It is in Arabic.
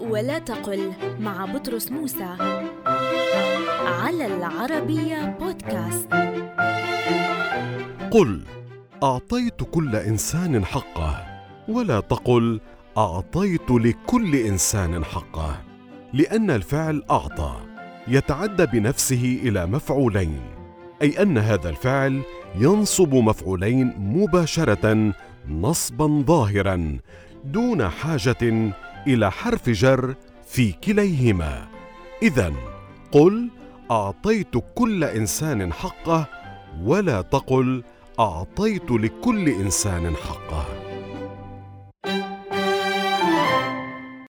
ولا تقل مع بطرس موسى على العربية بودكاست. قل أعطيت كل إنسان حقه. ولا تقل أعطيت لكل إنسان حقه. لأن الفعل أعطى يتعدى بنفسه إلى مفعولين. أي أن هذا الفعل ينصب مفعولين مباشرة نصبا ظاهرا دون حاجة إلى حرف جر في كليهما. اذا قل أعطيت كل إنسان حقه ولا تقل أعطيت لكل إنسان حقه.